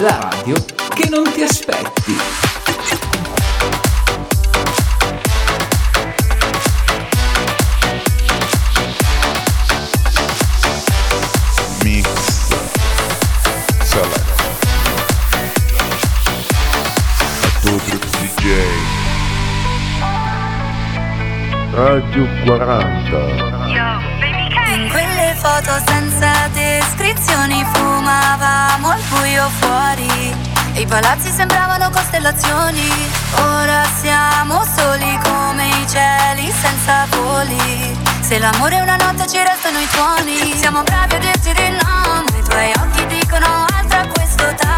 la radio che non ti aspetti. Radio 40. Yo foto senza descrizioni Fumavamo al buio fuori. E i palazzi sembravano costellazioni Ora siamo soli come i cieli senza voli. Se l'amore è una notte ci restano i tuoni Siamo bravi a dirci di no Ma i tuoi occhi dicono altro a questo tempo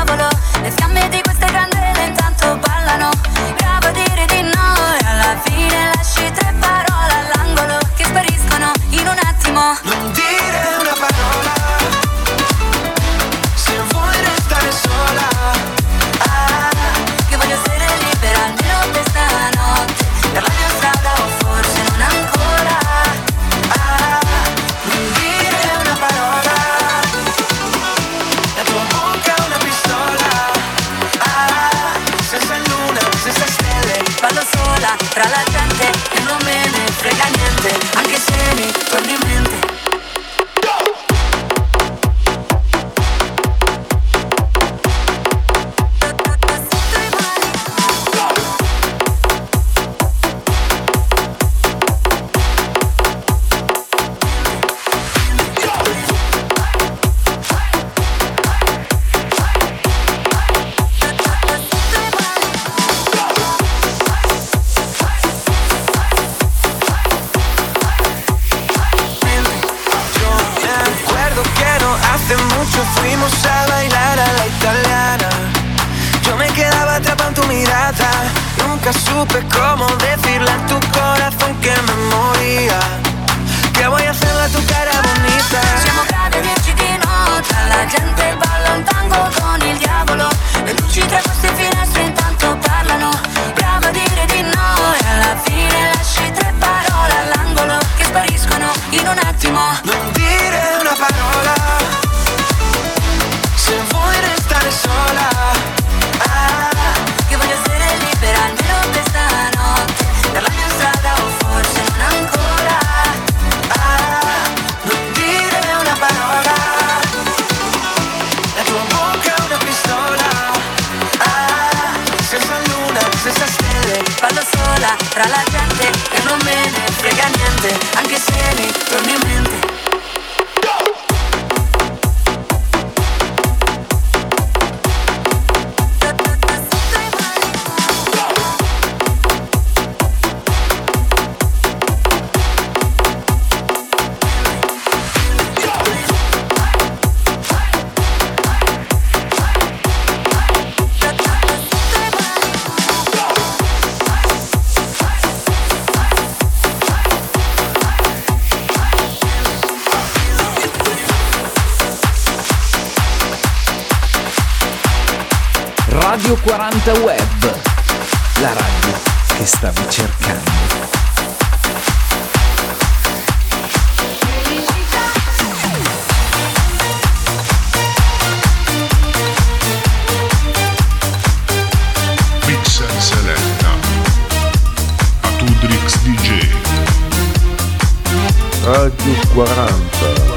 Radio 40 Web, la radio che stavi cercando. Radio 40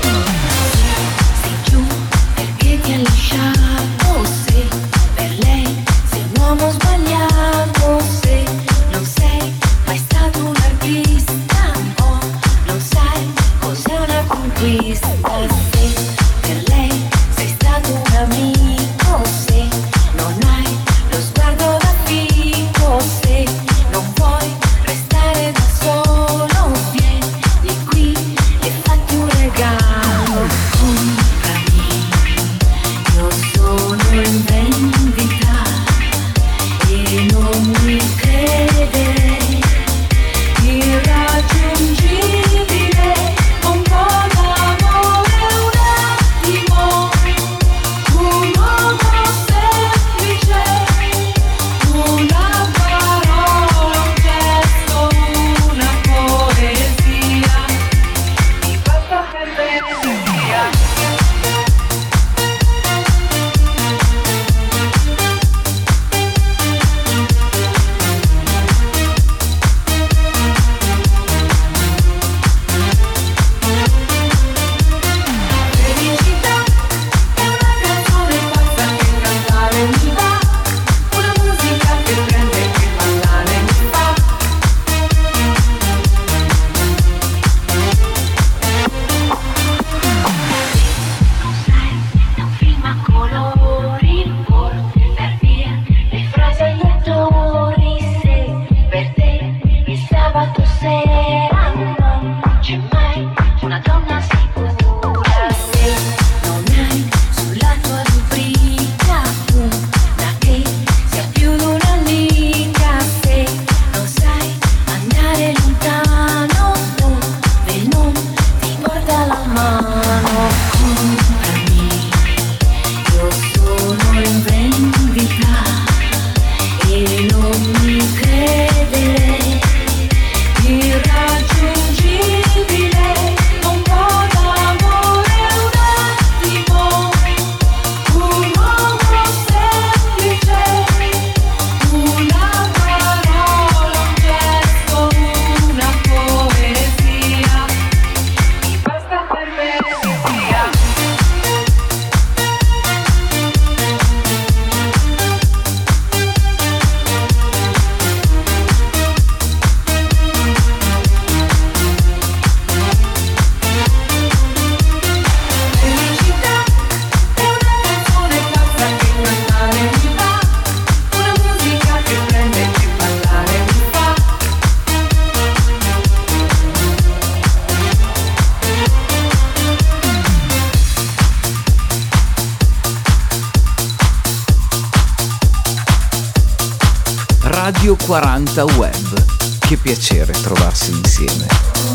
Radio 40 Web. Che piacere trovarsi insieme.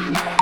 Thank.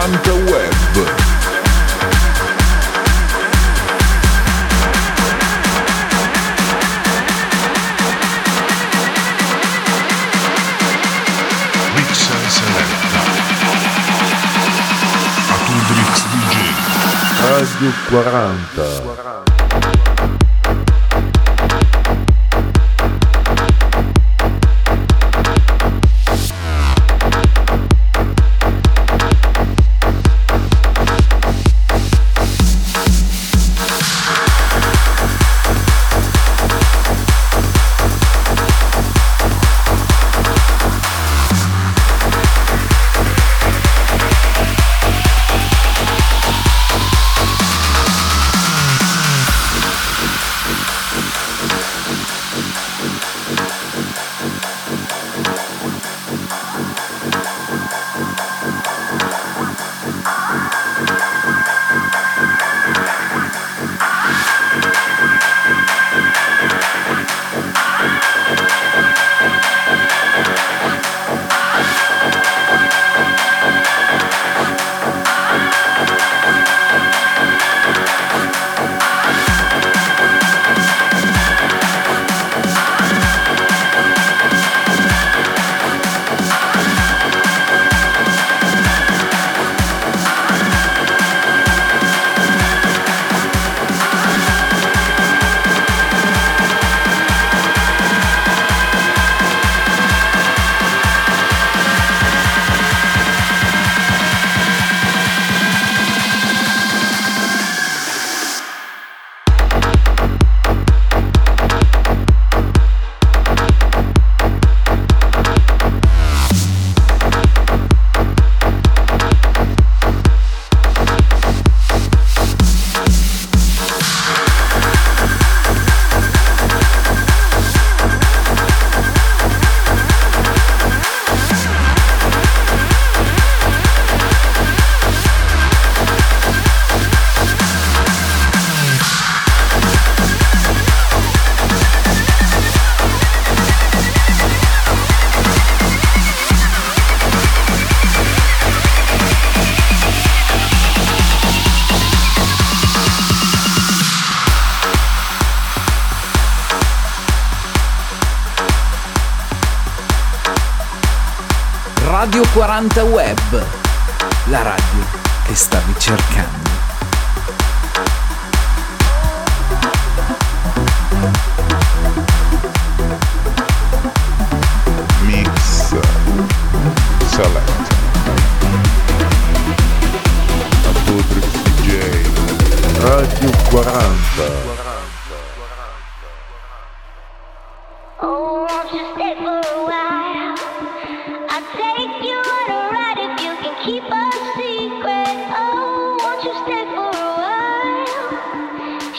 Fanta Web. Radio 40. Fanta Web.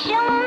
生。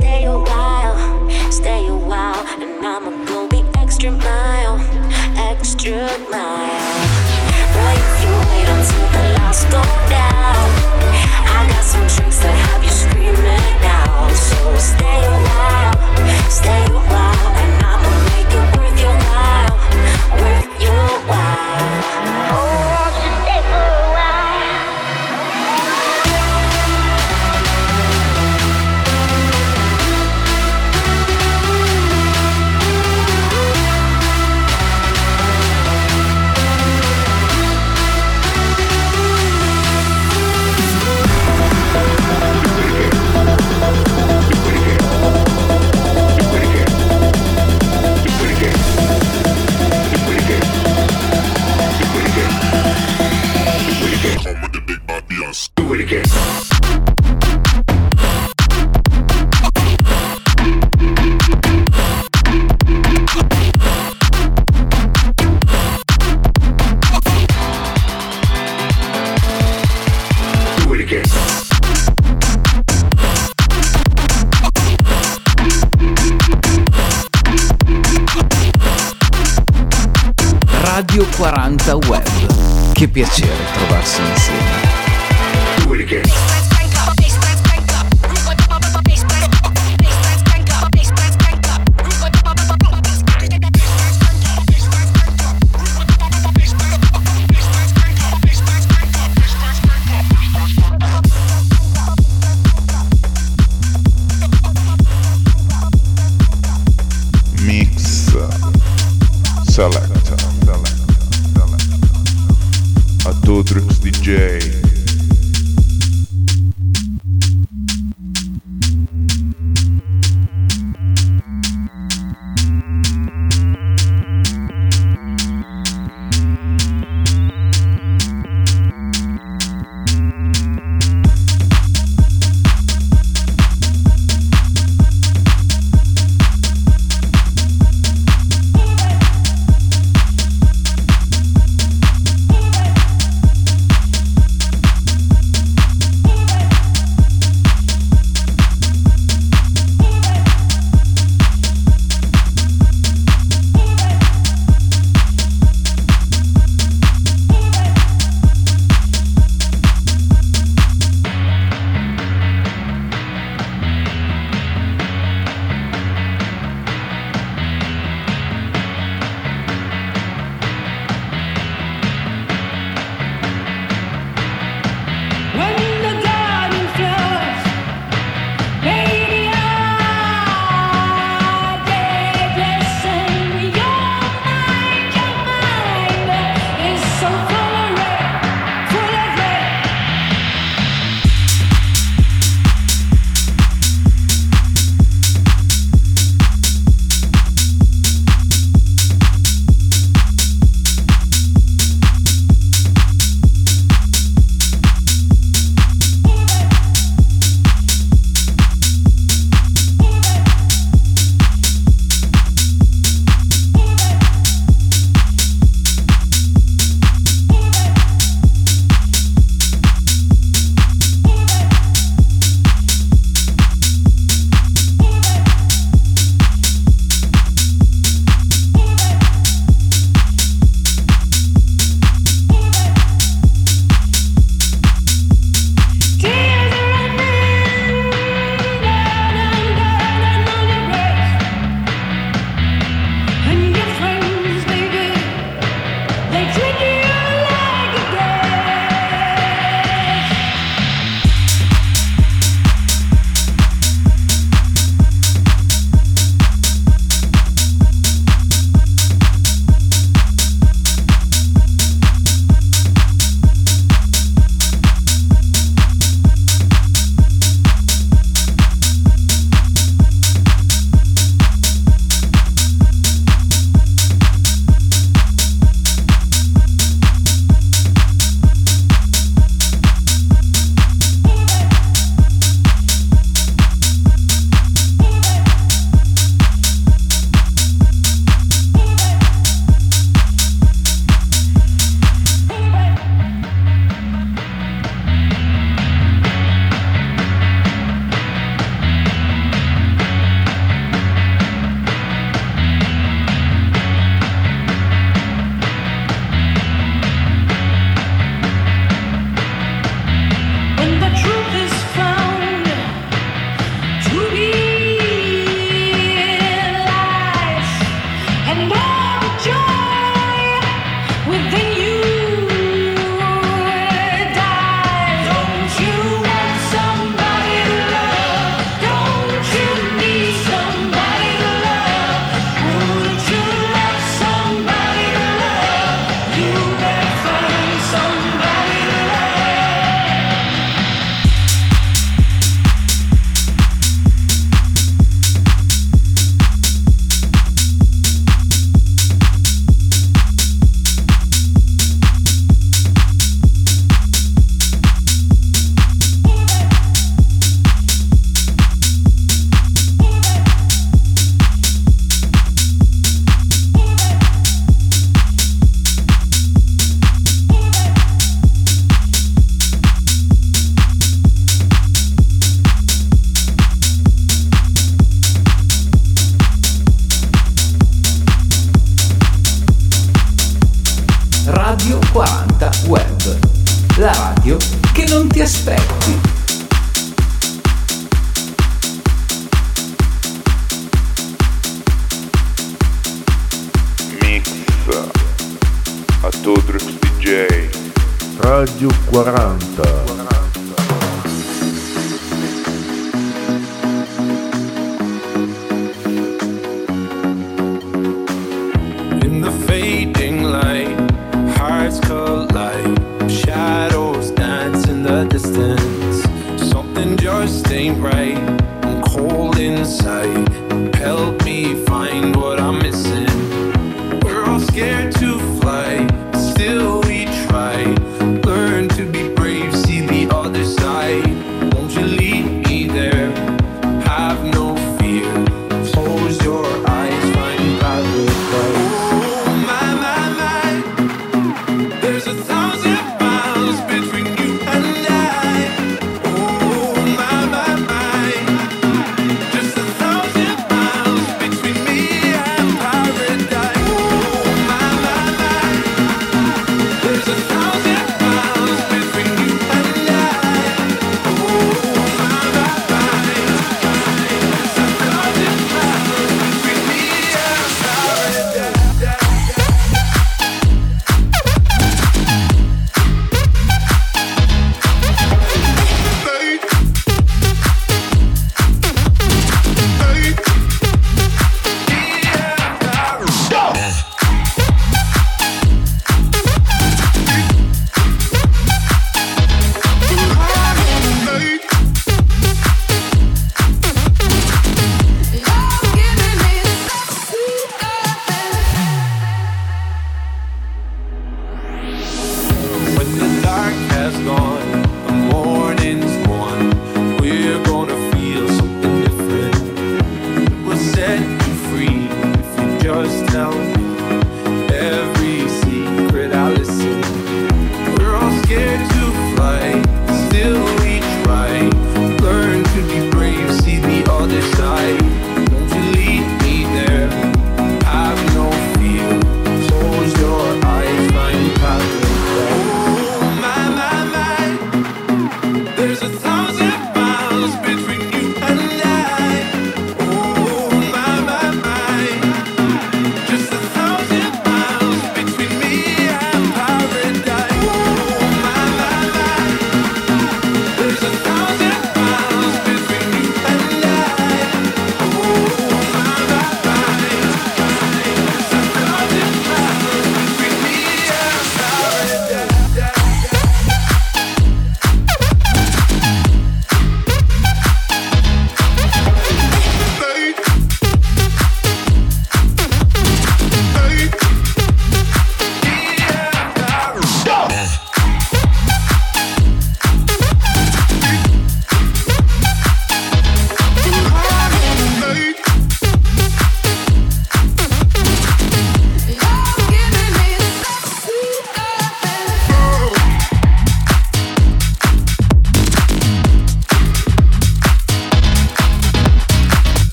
Stay a while, stay a while, and I'ma go the extra mile, extra mile. Boy, if you wait until the lights go down, I got some tricks that have you screaming out. So stay a while, stay a while, 40 Web. Che piacere trovarsi insieme. Mix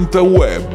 Radio 40 Web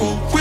people.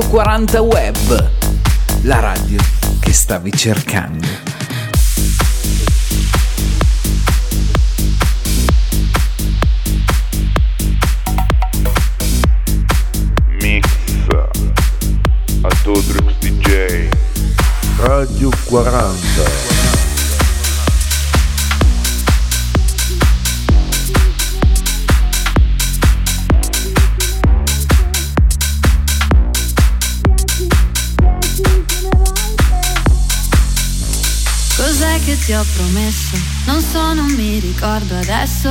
Radio 40 Web, la radio che stavi cercando. Mix. A Todrix DJ Radio 40 ti ho promesso. Non so, non mi ricordo adesso.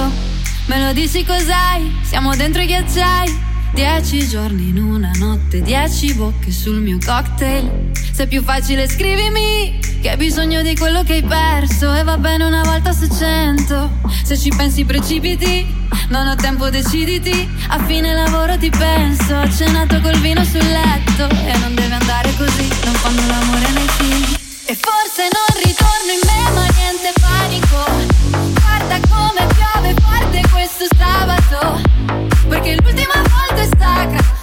Me lo dici cos'hai? Siamo dentro i ghiacciai. Dieci giorni in una notte, dieci bocche sul mio cocktail. Se è più facile scrivimi che hai bisogno di quello che hai perso. E va bene una volta su cento. Se ci pensi precipiti, non ho tempo, deciditi. A fine lavoro ti penso. Ho cenato col vino sul letto. E non deve andare così, non fanno l'amore nei film. E forse non ritorno in me ma Perché l'ultima volta è stacca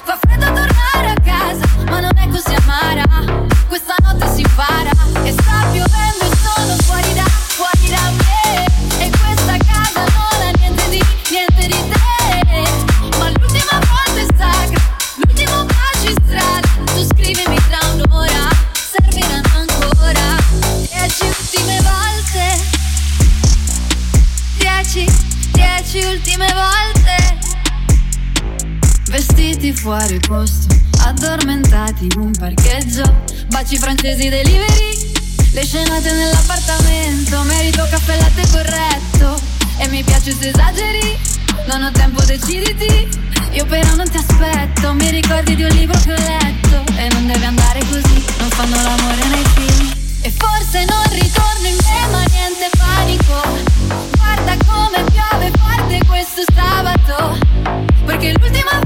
Baci francesi delivery Le scenate nell'appartamento Merito caffè latte corretto. E mi piace se esageri Non ho tempo deciditi. Io però non ti aspetto Mi ricordi di un libro che ho letto. E non deve andare così Non fanno l'amore nei film. E forse non ritorno in me ma niente panico. Guarda come piove forte questo sabato. Perché l'ultima volta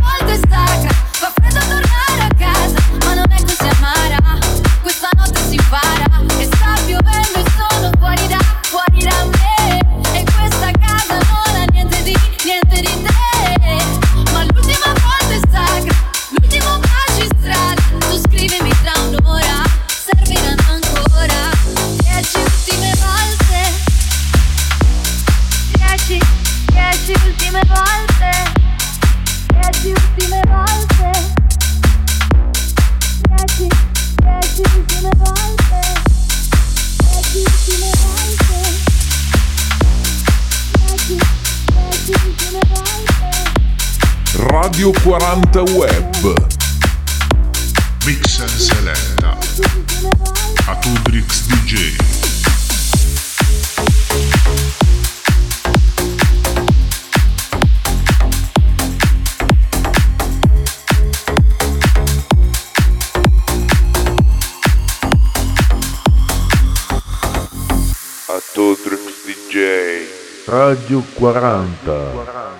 40 Web. Mix and Seletta a Tudrix DJ a Todrix DJ Radio 40